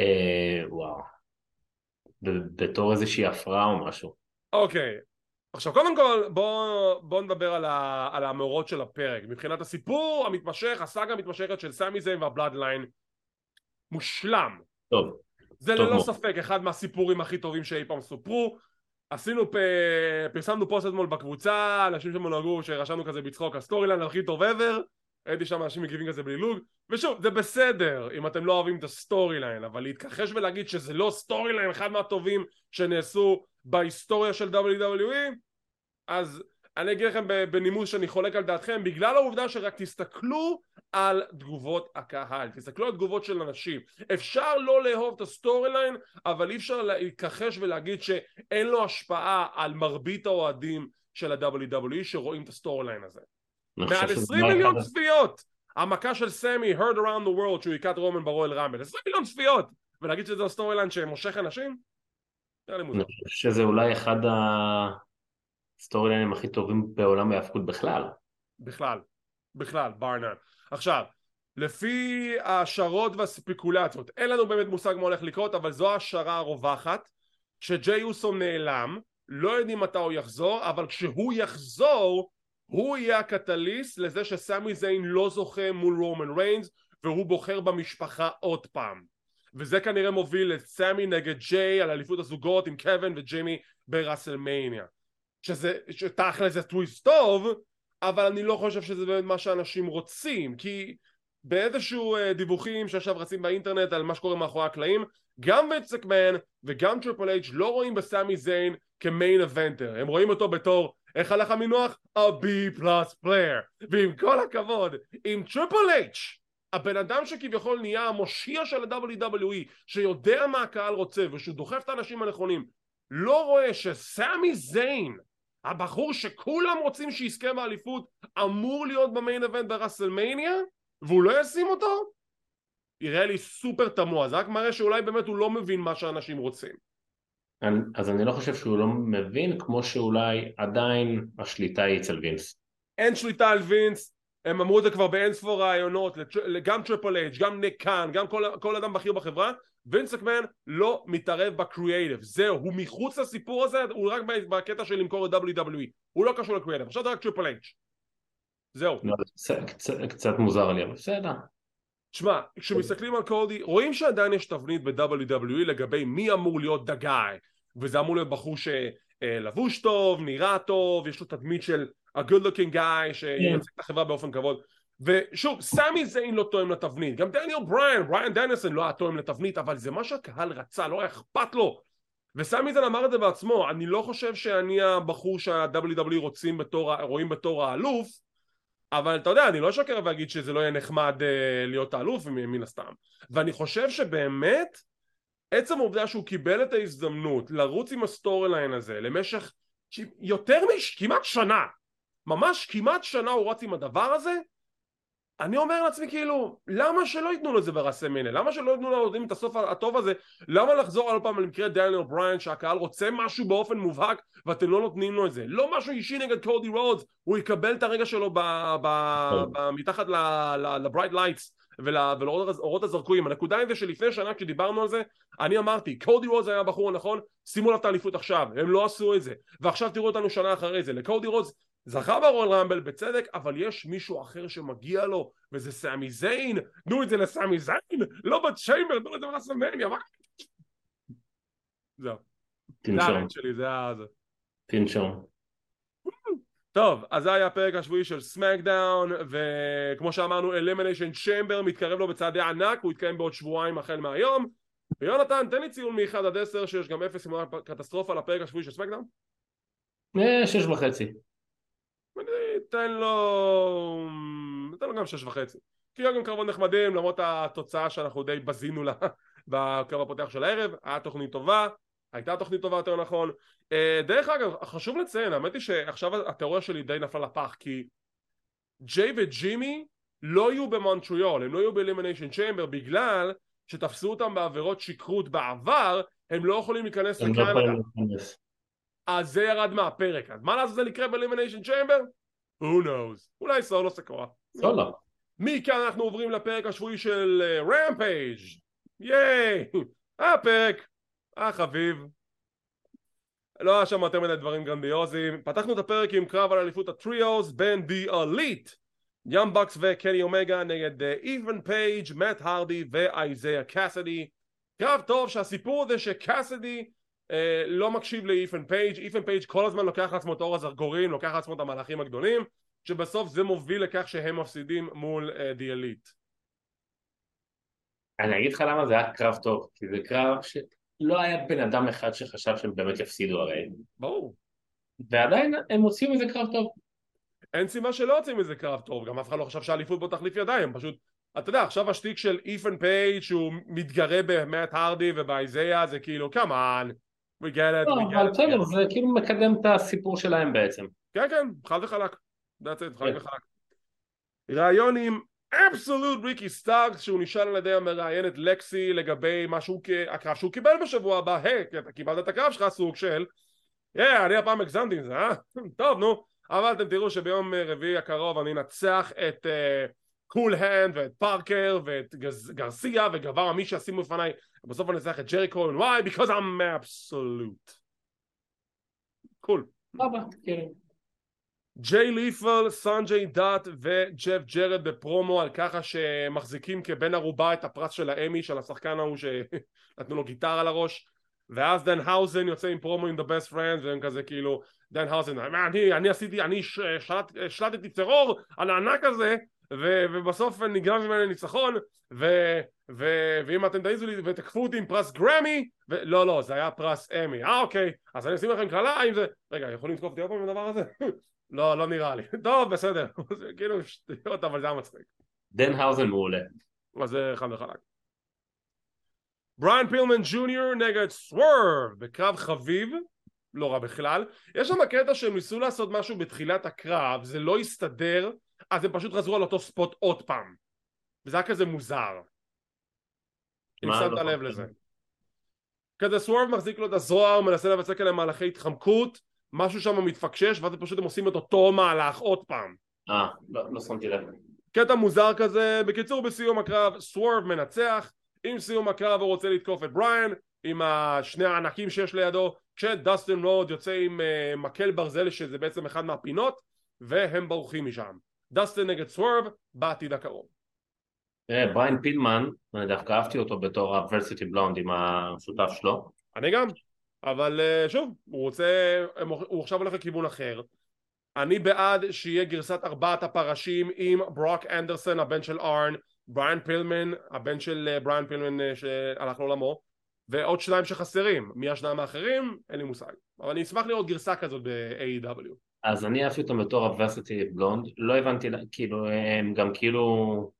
אה, וואו בתור איזושהי הפרעה או משהו אוקיי עכשיו קודם כל בוא, בוא נדבר על, ה, על המאורעות של הפרק מבחינת הסיפור המתמשך הסאגה המתמשכת של סמי זיין וה Bloodline מושלם. טוב. זה טוב ללא מאוד. ספק אחד מהסיפורים הכי טובים שאי פעם סופרו. עשינו, פ... פרסמנו פוסט אתמול בקבוצה, אנשים שם לעגו שרשמנו כזה בצחוק, ה storyline הכי טוב ever, ראיתי שם אנשים מגיבים כזה בלגלוג, ושוב, זה בסדר אם אתם לא אוהבים את ה storyline, אבל להתכחש ולהגיד שזה לא storyline אחד מהטובים שנעשו בהיסטוריה של WWE, אז אני אגיד לכם בנימוס שאני חולק על דעתכם, בגלל העובדה שרק תסתכלו על תגובות הקהל, תסתכלו על תגובות של אנשים. אפשר לא לאהוב את ה storyline, אבל אי אפשר להתכחש ולהגיד שאין לו השפעה על מרבית האוהדים של ה-WWE שרואים את ה storyline הזה. מעל 20 מיליון צפיות! המכה של סמי, heard around the world, שהוא היכה את רומן ברויאל רמבל, 20 מיליון צפיות! ולהגיד שזה ה storyline שמושך אנשים? אני חושב שזה אולי אחד ה storyline ים הכי טובים בעולם ההאבקות בכלל. בכלל, בכלל, בר נאן. עכשיו, לפי ההשערות והספקולציות, אין לנו באמת מושג מה הולך לקרות, אבל זו ההשערה הרווחת, שג'יי אוסו נעלם, לא יודעים מתי הוא יחזור, אבל כשהוא יחזור, הוא יהיה הקטליסט לזה שסמי זיין לא זוכה מול רומן ריינס, והוא בוחר במשפחה עוד פעם. וזה כנראה מוביל את סמי נגד ג'יי על אליפות הזוגות עם קווין וג'ימי בראסלמניה. שזה, שתכל'ס זה טוויסט טוב, אבל אני לא חושב שזה באמת מה שאנשים רוצים, כי באיזשהו uh, דיווחים שעכשיו רצים באינטרנט על מה שקורה מאחורי הקלעים, גם וינס מקמן וגם טריפל אייג' לא רואים בסמי זיין כ main eventer, הם רואים אותו בתור, איך הלך המינוח? a B plus player, ועם כל הכבוד, עם טריפל אייג' הבן אדם שכביכול נהיה המושיע של ה-WWE, שיודע מה הקהל רוצה ושהוא דוחף את האנשים הנכונים, לא רואה שסמי זיין הבחור שכולם רוצים שיזכה באליפות אמור להיות ב main event בראסלמניה והוא לא ישים אותו? נראה לי סופר תמוה, זה רק מראה שאולי באמת הוא לא מבין מה שאנשים רוצים. אז אני לא חושב שהוא לא מבין כמו שאולי עדיין השליטה היא אצל וינס. אין שליטה על וינס, הם אמרו את זה כבר באין ספור ראיונות, גם טריפל אייג', גם ניק קאן, גם כל, כל אדם בכיר בחברה, וינס מקמן לא מתערב בקריאייטיב, זהו, הוא מחוץ לסיפור הזה, הוא רק בקטע של למכור את WWE, הוא לא קשור לקריאייטיב, עכשיו זה רק טריפל אייג'. זהו. לא, קצת, קצת מוזר לי, אבל בסדר. תשמע, כשמסתכלים על קודי, רואים שעדיין יש תבנית ב-WWE לגבי מי אמור להיות the guy, וזה אמור להיות בחור שלבוש טוב, נראה טוב, יש לו תדמית של a good looking guy שייצג את החברה באופן כבוד ושוב, סמי זיין לא תואם לתבנית, גם דניאל בריין, בריין דניאלסון לא היה תואם לתבנית, אבל זה מה שהקהל רצה, לא היה אכפת לו. וסמי זיין אמר את זה בעצמו, אני לא חושב שאני הבחור שה-WWE רוצים בתור, רואים בתור האלוף, אבל אתה יודע, אני לא אשקר ואגיד שזה לא יהיה נחמד uh, להיות האלוף מן הסתם. ואני חושב שבאמת, עצם העובדה שהוא קיבל את ההזדמנות לרוץ עם ה storyline הזה למשך יותר מכמעט שנה, ממש כמעט שנה הוא רץ עם הדבר הזה, אני אומר לעצמי כאילו, למה שלא ייתנו לו את זה ברסלמניה? למה שלא ייתנו לו את הסוף הטוב הזה? למה לחזור עוד פעם על מקרה דניאל בריין שהקהל רוצה משהו באופן מובהק ואתם לא נותנים לו את זה? לא משהו אישי נגד קודי רודס, הוא יקבל את הרגע שלו כן. מתחת ל bright lights ולאורות הזרקורים. הנקודה היא זה שלפני שנה כשדיברנו על זה, אני אמרתי, קודי רודס היה הבחור הנכון, שימו לו את האליפות עכשיו, הם לא עשו את זה. ועכשיו תראו אותנו שנה אחרי זה. לקודי רודס זכה ברול רמבל בצדק, אבל יש מישהו אחר שמגיע לו, וזה סמי זיין, תנו את זה לסמי זיין, לא בצ'יימבר, תנו את זה ברסלמניה, מה? זהו. זה האמת שלי, זה ה... תנשום. טוב, אז זה היה הפרק השבועי של סמקדאון, וכמו שאמרנו, אלימיניישן צ'יימבר מתקרב לו בצעדי ענק, הוא יתקיים בעוד שבועיים החל מהיום. ויונתן, תן לי ציון מ-1 עד 10 שיש גם 0 עם קטסטרופה לפרק השבועי של סמקדאון. אה, שש וחצי. אתן לו... אתן לו גם שש וחצי. כי היו גם קרבות נחמדים למרות התוצאה שאנחנו די בזינו לה [LAUGHS] בקרב הפותח של הערב, היה תוכנית טובה, הייתה תוכנית טובה יותר נכון. אה, דרך אגב, חשוב לציין, האמת היא שעכשיו התיאוריה שלי די נפלה לפח כי ג'יי וג'ימי לא יהיו במונטריול, הם לא יהיו באלימיניישן צ'יימבר בגלל שתפסו אותם בעבירות שכרות בעבר, הם לא יכולים להיכנס לא לקנדה. אז זה ירד מהפרק, אז מה לעשות זה יקרה באלימיניישן צ'יימבר? Who knows, אולי סולו סקואה. סולו. מכאן אנחנו עוברים לפרק השבועי של רמפייג' uh, ייי! [LAUGHS] היה פרק, היה חביב. לא היה שם יותר מדי דברים גרנדיוזיים. פתחנו את הפרק עם קרב על אליפות ה trios בין The Elite יאנג בקס וקני אומגה נגד איתן פייג', מאט הרדי ואייזיה קאסדי. קרב טוב שהסיפור זה שקאסדי אה, לא מקשיב לאיתן פייג', איתן פייג' כל הזמן לוקח לעצמו את אור הזרקורים, לוקח לעצמו את המהלכים הגדולים, שבסוף זה מוביל לכך שהם מפסידים מול The uh, Elite. אני אגיד לך למה זה היה קרב טוב, כי זה קרב שלא היה בן אדם אחד שחשב שהם באמת יפסידו הרי. ברור. ועדיין הם הוציאו מזה קרב טוב. אין סיבה שלא יוצאים מזה קרב טוב, גם אף אחד לא חשב שהאליפות בו תחליף ידיים, פשוט, אתה יודע, עכשיו השטיק של איתן פייג' שהוא מתגרה במאט הרדי ובאיזיה זה כאילו, כמובן, We get it, we get it. בסדר, זה כאילו מקדם את הסיפור שלהם בעצם. כן, כן, חד וחלק. That's it, חד וחלק. ראיון עם אבסולוט ריקי סטארקס שהוא נשאל על ידי המראיינת לקסי לגבי משהו, הקרב שהוא קיבל בשבוע הבא, היי, אתה קיבלת את הקרב שלך סוג של היי, אני הפעם הגזמתי עם זה, אה? [LAUGHS] טוב, נו. אבל אתם תראו שביום רביעי הקרוב אני אנצח את קול uh, הנד ואת פארקר ואת גרסיה וגבר מי שישימו לפניי ובסוף אני אנצח את ג'ריקו why? because I'm absolute קול כן. ג'יי ליפל, סנג'יי דאט וג'ף ג'רד בפרומו על ככה שמחזיקים כבן ערובה את הפרס של האמי של השחקן ההוא שנתנו לו גיטרה על הראש ואז דן האוזן יוצא עם פרומו עם the best friends והם כזה כאילו דן האוזן אני, אני עשיתי, אני שלט, שלטתי טרור על הענק הזה ו, ובסוף נגרם ממני ניצחון ו, ו, ואם אתם תעיזו לי ותקפו אותי עם פרס גרמי ו... לא לא זה היה פרס אמי. אה אוקיי אז אני אשים לכם קללה האם זה רגע יכולים לתקוף אותי עוד פעם עם הדבר הזה? [LAUGHS] לא לא נראה לי. [LAUGHS] טוב בסדר. זה [LAUGHS] כאילו שטויות אבל זה היה מצחיק. דן האוזן מעולה. אז זה חד וחלק. בריאן פילמן ג'וניור נגד סוורב בקרב חביב לא רע בכלל. יש שם קטע שהם ניסו לעשות משהו בתחילת הקרב זה לא הסתדר אז הם פשוט חזרו על אותו ספוט עוד פעם. וזה היה כזה מוזר. אם שמת לא לב לזה. כזה סוורב מחזיק לו את הזרוע הוא מנסה לבצע כאלה מהלכי התחמקות משהו שם מתפקשש ואז פשוט הם עושים את אותו מהלך עוד פעם. אה, לא, לא שמתי לב. קטע מוזר כזה בקיצור בסיום הקרב סוורב מנצח. עם סיום הקרב הוא רוצה לתקוף את בריאן עם שני הענקים שיש לידו כשדסטין רוד יוצא עם uh, מקל ברזל שזה בעצם אחד מהפינות והם בורחים משם דסטין נגד סוורב בעתיד הקרוב תראה בריין פילמן אני דווקא אהבתי אותו בתור ה-Varsity Blonds עם השותף שלו. אני גם אבל uh, שוב הוא רוצה הוא עכשיו הולך לכיוון אחר. אני בעד שיהיה גרסת ארבעת הפרשים עם ברוק אנדרסון הבן של ארן בריין פילמן, הבן של אה, בריין פילמן אה, שהלך לעולמו ועוד שניים שחסרים, מי השניים האחרים? אין לי מושג. אבל אני אשמח לראות גרסה כזאת ב-AEW אז אני אהבתי אותם בתור ה-Varsity Blonds, לא הבנתי, כאילו הם גם כאילו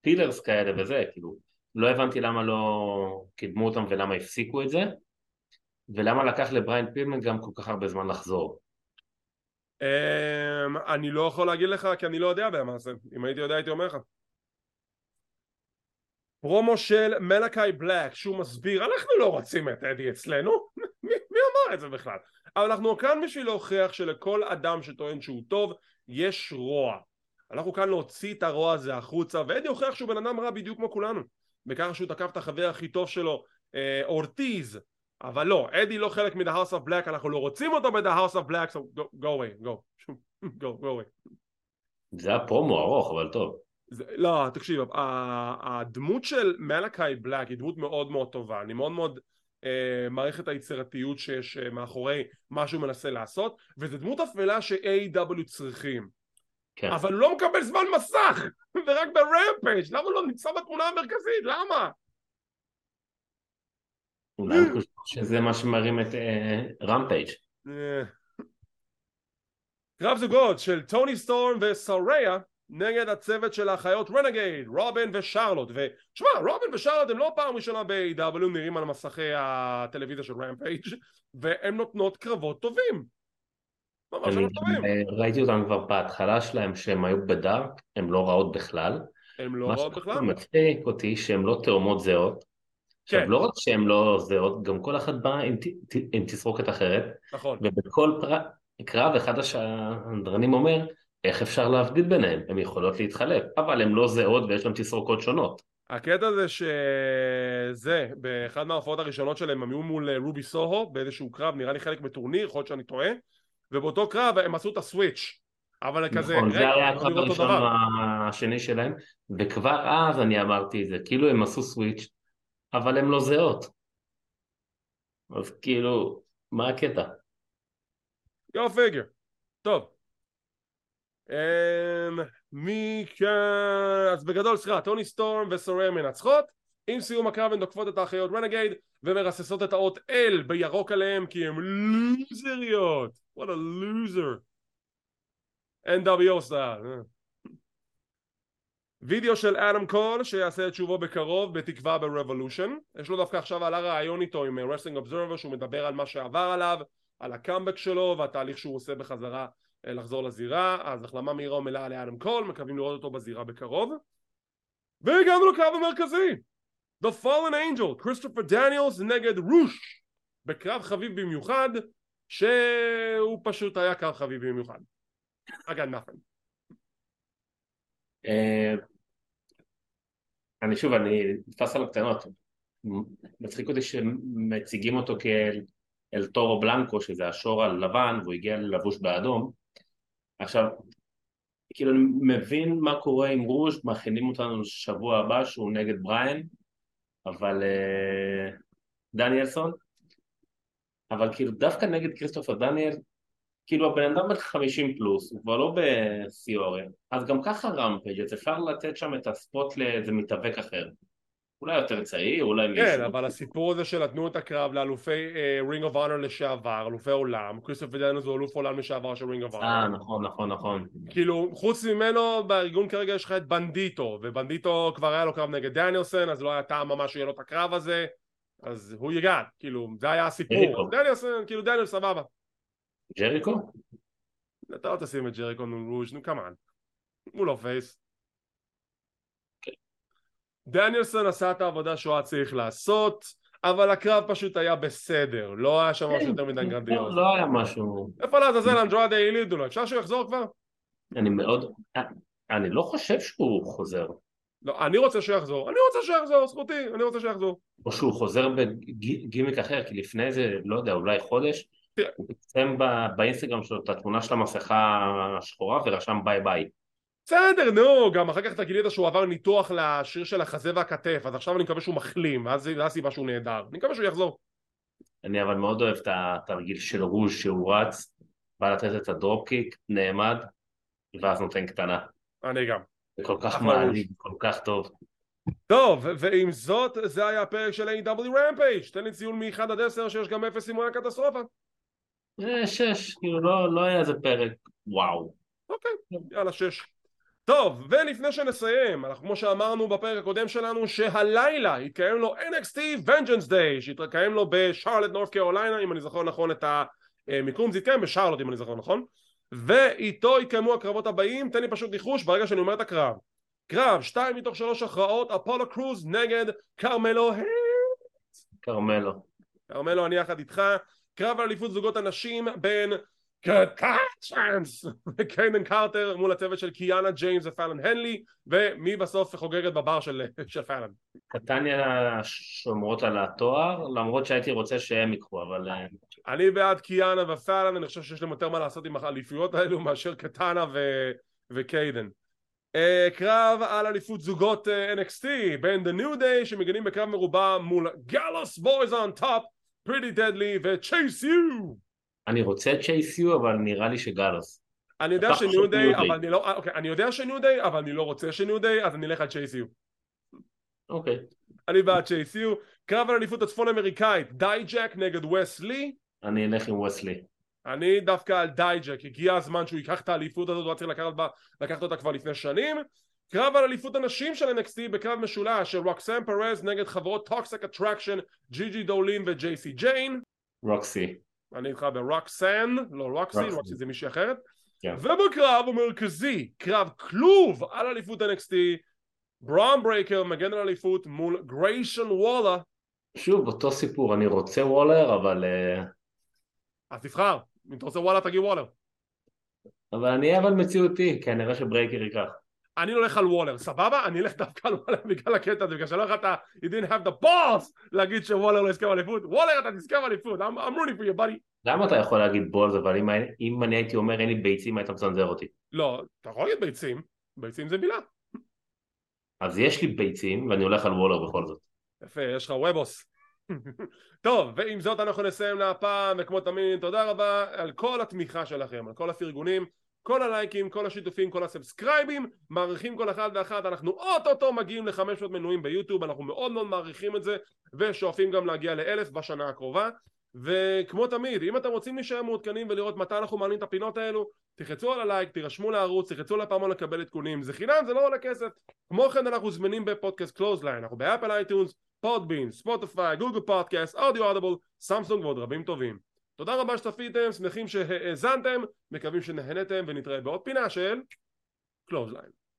pillars כאלה וזה, כאילו לא הבנתי למה לא קידמו אותם ולמה הפסיקו את זה ולמה לקח לבריין פילמן גם כל כך הרבה זמן לחזור. אמ, אני לא יכול להגיד לך כי אני לא יודע במעשה, אם הייתי יודע הייתי אומר לך. פרומו של מלאקי בלק שהוא מסביר אנחנו לא רוצים את אדי אצלנו מי, מי אמר את זה בכלל? אבל אנחנו כאן בשביל להוכיח שלכל אדם שטוען שהוא טוב יש רוע. אנחנו כאן להוציא את הרוע הזה החוצה ואדי הוכיח שהוא בן אדם רע בדיוק כמו כולנו. בכך שהוא תקף את החבר הכי טוב שלו אה, אורטיז. אבל לא, אדי לא חלק מ-The House of Black, אנחנו לא רוצים אותו ב-The House of Black, so go, go away, go, [LAUGHS] go, go away. זה היה פרומו ארוך, אבל טוב. זה, לא, תקשיב, הדמות של מלאקי בלק היא דמות מאוד מאוד טובה, אני מאוד מאוד אה, מעריך את היצירתיות שיש אה, מאחורי מה שהוא מנסה לעשות, וזו דמות אפלה ש-A.W צריכים. כן. אבל הוא לא מקבל זמן מסך, [LAUGHS] ורק ב-Rampage, למה הוא לא נמצא בתמונה המרכזית? למה? אולי הוא חושב שזה מה שמרים את Rampage. קרב זוגות של טוני סטורם וסוריה נגד הצוות של האחיות Renegade, רובין ושרלוט ושמע רובין ושרלוט הם לא פעם ראשונה ב-AEW נראים על מסכי הטלוויזיה של Rampage והם נותנות קרבות טובים אה, ראיתי אותם כבר בהתחלה שלהם שהם היו בדארק, הם לא רעות בכלל. הם לא רעות בכלל? מה שמצחיק אותי שהם לא תאומות זהות. עכשיו כן. לא רק שהם לא זהות, גם כל אחת באה עם, עם תסרוקת אחרת. נכון. ובכל פר... קרב אחד השדרנים אומר איך אפשר להבדיל ביניהם, הן יכולות להתחלף, אבל הן לא זהות ויש להם תסרוקות שונות. הקטע זה שזה, באחד מההופעות הראשונות שלהם הם היו מול אה, רובי סוהו באיזשהו קרב, נראה לי חלק מטורניר, יכול להיות שאני טועה, ובאותו קרב הם עשו את הסוויץ', אבל נכון, כזה, נכון, זה היה הקרב הראשון השני שלהם, וכבר אז אני אמרתי את זה, כאילו הם עשו סוויץ', אבל הם לא זהות. אז כאילו, מה הקטע? figure. טוב. Um, מכאן, אז בגדול סליחה, טוני סטורם וסוריה מנצחות עם סיום הקרב הן תוקפות את האחיות רנגייד ומרססות את האות L בירוק עליהם כי הן לוזריות. What a loser. NWO style וידאו של אדם קול שיעשה את שובו בקרוב בתקווה ב-Revolution. יש לו דווקא עכשיו עלה ראיון איתו עם Wrestling Observer שהוא מדבר על מה שעבר עליו על הקאמבק שלו והתהליך שהוא עושה בחזרה אה, לחזור לזירה אז החלמה מהירה ומלאה לאדם קול מקווים לראות אותו בזירה בקרוב. והגענו לקרב המרכזי The Fallen Angel כריסטופר דניאלס נגד רוש בקרב חביב במיוחד שהוא פשוט היה קרב חביב במיוחד. I got nothing אני שוב, אני נתפס על הקטנות. מצחיק אותי שמציגים אותו כאל אל טורו בלנקו שזה השור הלבן והוא הגיע לבוש באדום עכשיו כאילו אני מבין מה קורה עם רוז' מכינים אותנו לשבוע הבא שהוא נגד בריין אבל uh, דניאלסון אבל כאילו דווקא נגד כריסטופר דניאל כאילו הבן אדם בן 50 פלוס, הוא כבר לא בסיוריה, אז גם ככה רמפייג' אז אפשר לתת שם את הספוט לאיזה מתאבק אחר. אולי יותר צעיר, אולי מישהו. כן, אבל הסיפור הזה שנתנו את הקרב לאלופי Ring of Honor לשעבר, אלופי עולם, כריסטוף ודנו זה אלוף עולם לשעבר של Ring of Honor. אה, נכון, נכון, נכון. כאילו, חוץ ממנו, בארגון כרגע יש לך את בנדידו, ובנדידו כבר היה לו קרב נגד דניאלסון, אז לא היה טעם ממש שיהיה לו את הקרב הזה, אז הוא יגע, כאילו, זה היה הסיפור. דניאלסון, כאילו דניאל סבבה. ג'ריקו? אתה לא תשים את ג'ריקו מול רוש נו כמובן. הוא לא face. דניאלסון עשה את העבודה שהוא היה צריך לעשות, אבל הקרב פשוט היה בסדר, לא היה שם משהו יותר מדי כן, גרנדיוז. לא היה משהו... איפה לעזאזל אנדרדה אל אידולו, אפשר שהוא יחזור כבר? אני מאוד... אני לא חושב שהוא חוזר. לא, אני רוצה שיחזור, אני רוצה שיחזור, זכותי, אני רוצה שיחזור. או שהוא חוזר בגימיק אחר, כי לפני זה, לא יודע, אולי חודש, הוא פרסם באינסטגרם שלו את התמונה של המסכה השחורה ורשם ביי ביי. בסדר נו גם אחר כך אתה גילית שהוא עבר ניתוח לשריר של החזה והכתף אז עכשיו אני מקווה שהוא מחלים ואז זו הסיבה שהוא נעדר. אני מקווה שהוא יחזור. אני אבל מאוד אוהב את התרגיל של רוז' שהוא רץ בא לתת את הדרופקיק נעמד ואז נותן קטנה. אני גם. זה כל כך מעליב כל כך טוב. טוב ועם זאת זה היה הפרק של A.W. Rampage. תן לי ציון מ-1 עד 10 שיש גם 0 אם הוא היה קטסטרופה זה 6 כאילו לא, לא היה איזה פרק וואו. אוקיי יאללה 6 טוב, ולפני שנסיים, אנחנו כמו שאמרנו בפרק הקודם שלנו שהלילה יתקיים לו NXT Vengeance Day שיתקיים לו בשרלט נורף קרוליינה אם אני זוכר נכון את המיקום זה יתקיים בשרלוט אם אני זוכר נכון. ואיתו יתקיימו הקרבות הבאים, תן לי פשוט ניחוש ברגע שאני אומר את הקרב. קרב, שתיים מתוך שלוש הכרעות, אפולו קרוז נגד קרמלו כרמלו. כרמלו אני יחד איתך, קרב על אליפות זוגות הנשים בין קטאצ'אנס וקיידן [LAUGHS] קרטר מול הצוות של קיאנה ג'יימס ופאלן הנלי ומי בסוף חוגגת בבר של, [LAUGHS] של פאלן קטניה שומרות על התואר, למרות שהייתי רוצה שהם יקחו, אבל... אה, אני בעד קיאנה ופאלן, אני חושב שיש להם יותר מה לעשות עם האליפויות האלו מאשר קטנה ו... וקיידן. Uh, קרב על אליפות זוגות uh, NXT בין The New Day שמגנים בקרב מרובע מול Gallus boys on top, Pretty Deadly ו-Chase U. אני רוצה את צ'ייס יו, אבל נראה לי ש-Gallus. אני יודע ש-New Day. אבל אני לא, אוקיי, אני יודע ש-New Day, אבל אני לא רוצה ש-New Day, אז אני אלך על צ'ייס יו. אוקיי. אני בעד צ'ייס יו. קרב על אליפות הצפון אמריקאית, דייג'ק נגד וס לי. אני אלך עם וס לי. אני דווקא על דייג'ק, הגיע הזמן שהוא ייקח את האליפות הזאת, הוא היה צריך לקחת, בה, לקחת אותה כבר לפני שנים. קרב על אליפות הנשים של NXT בקרב משולש של רוקסן פרז נגד חברות Toxic Attraction, ג'י ג'י דולין וג'יי סי ג'יין. רוקסי. אני איתך ברוקסן, לא רוקסי, רוקסי. זה מישהי אחרת. כן. ובקרב המרכזי, קרב כלוב על אליפות NXT, בראון ברייקר מגן על אליפות מול גרייסון וולר. שוב, אותו סיפור, אני רוצה וולר, אבל... אה, אז תבחר, אם אתה רוצה וולר תגיד וולר. אבל אני אהיה אבל מציאותי, כנראה שברייקר ייקח. אני הולך על וולר, סבבה? אני אלך דווקא על וולר [LAUGHS] בגלל הקטע הזה, בגלל שלא יכולת, you didn't have the balls להגיד שוולר לא יזכה באליפות, וולר אתה תזכה באליפות, I'm, I'm rooting for you buddy. למה אתה יכול להגיד balls, אבל אם, אם אני הייתי אומר אין לי ביצים, היית מצנזר אותי. לא, אתה יכול להגיד ביצים, ביצים זה מילה. אז יש לי ביצים, ואני הולך על וולר בכל זאת. יפה, יש לך וובוס. [LAUGHS] טוב, ועם זאת אנחנו נסיים להפעם, וכמו תמיד, תודה רבה על כל התמיכה שלכם, על כל הפרגונים, כל הלייקים, כל השיתופים, כל הסאבסקרייבים, מעריכים כל אחד ואחת, אנחנו אוטוטו מגיעים ל-500 מנויים ביוטיוב, אנחנו מאוד מאוד מעריכים את זה, ושואפים גם להגיע לאלף בשנה הקרובה. וכמו תמיד, אם אתם רוצים להישאר מעודכנים ולראות מתי אנחנו מעלים את הפינות האלו, תחצו על הלייק, תירשמו לערוץ, תחצו לפעמון לקבל עדכונים, זה חינם, זה לא עולה כסף. כמו כן אנחנו זמינים בפודקאסט Clothesline, אנחנו ב-Apple iTunes, Podbean, Spotify, Google Podcast, אודיו Audible, Samsung ועוד רבים טובים. תודה רבה שצפיתם, שמחים שהאזנתם, מקווים שנהנתם ונתראה בעוד פינה של Clothesline.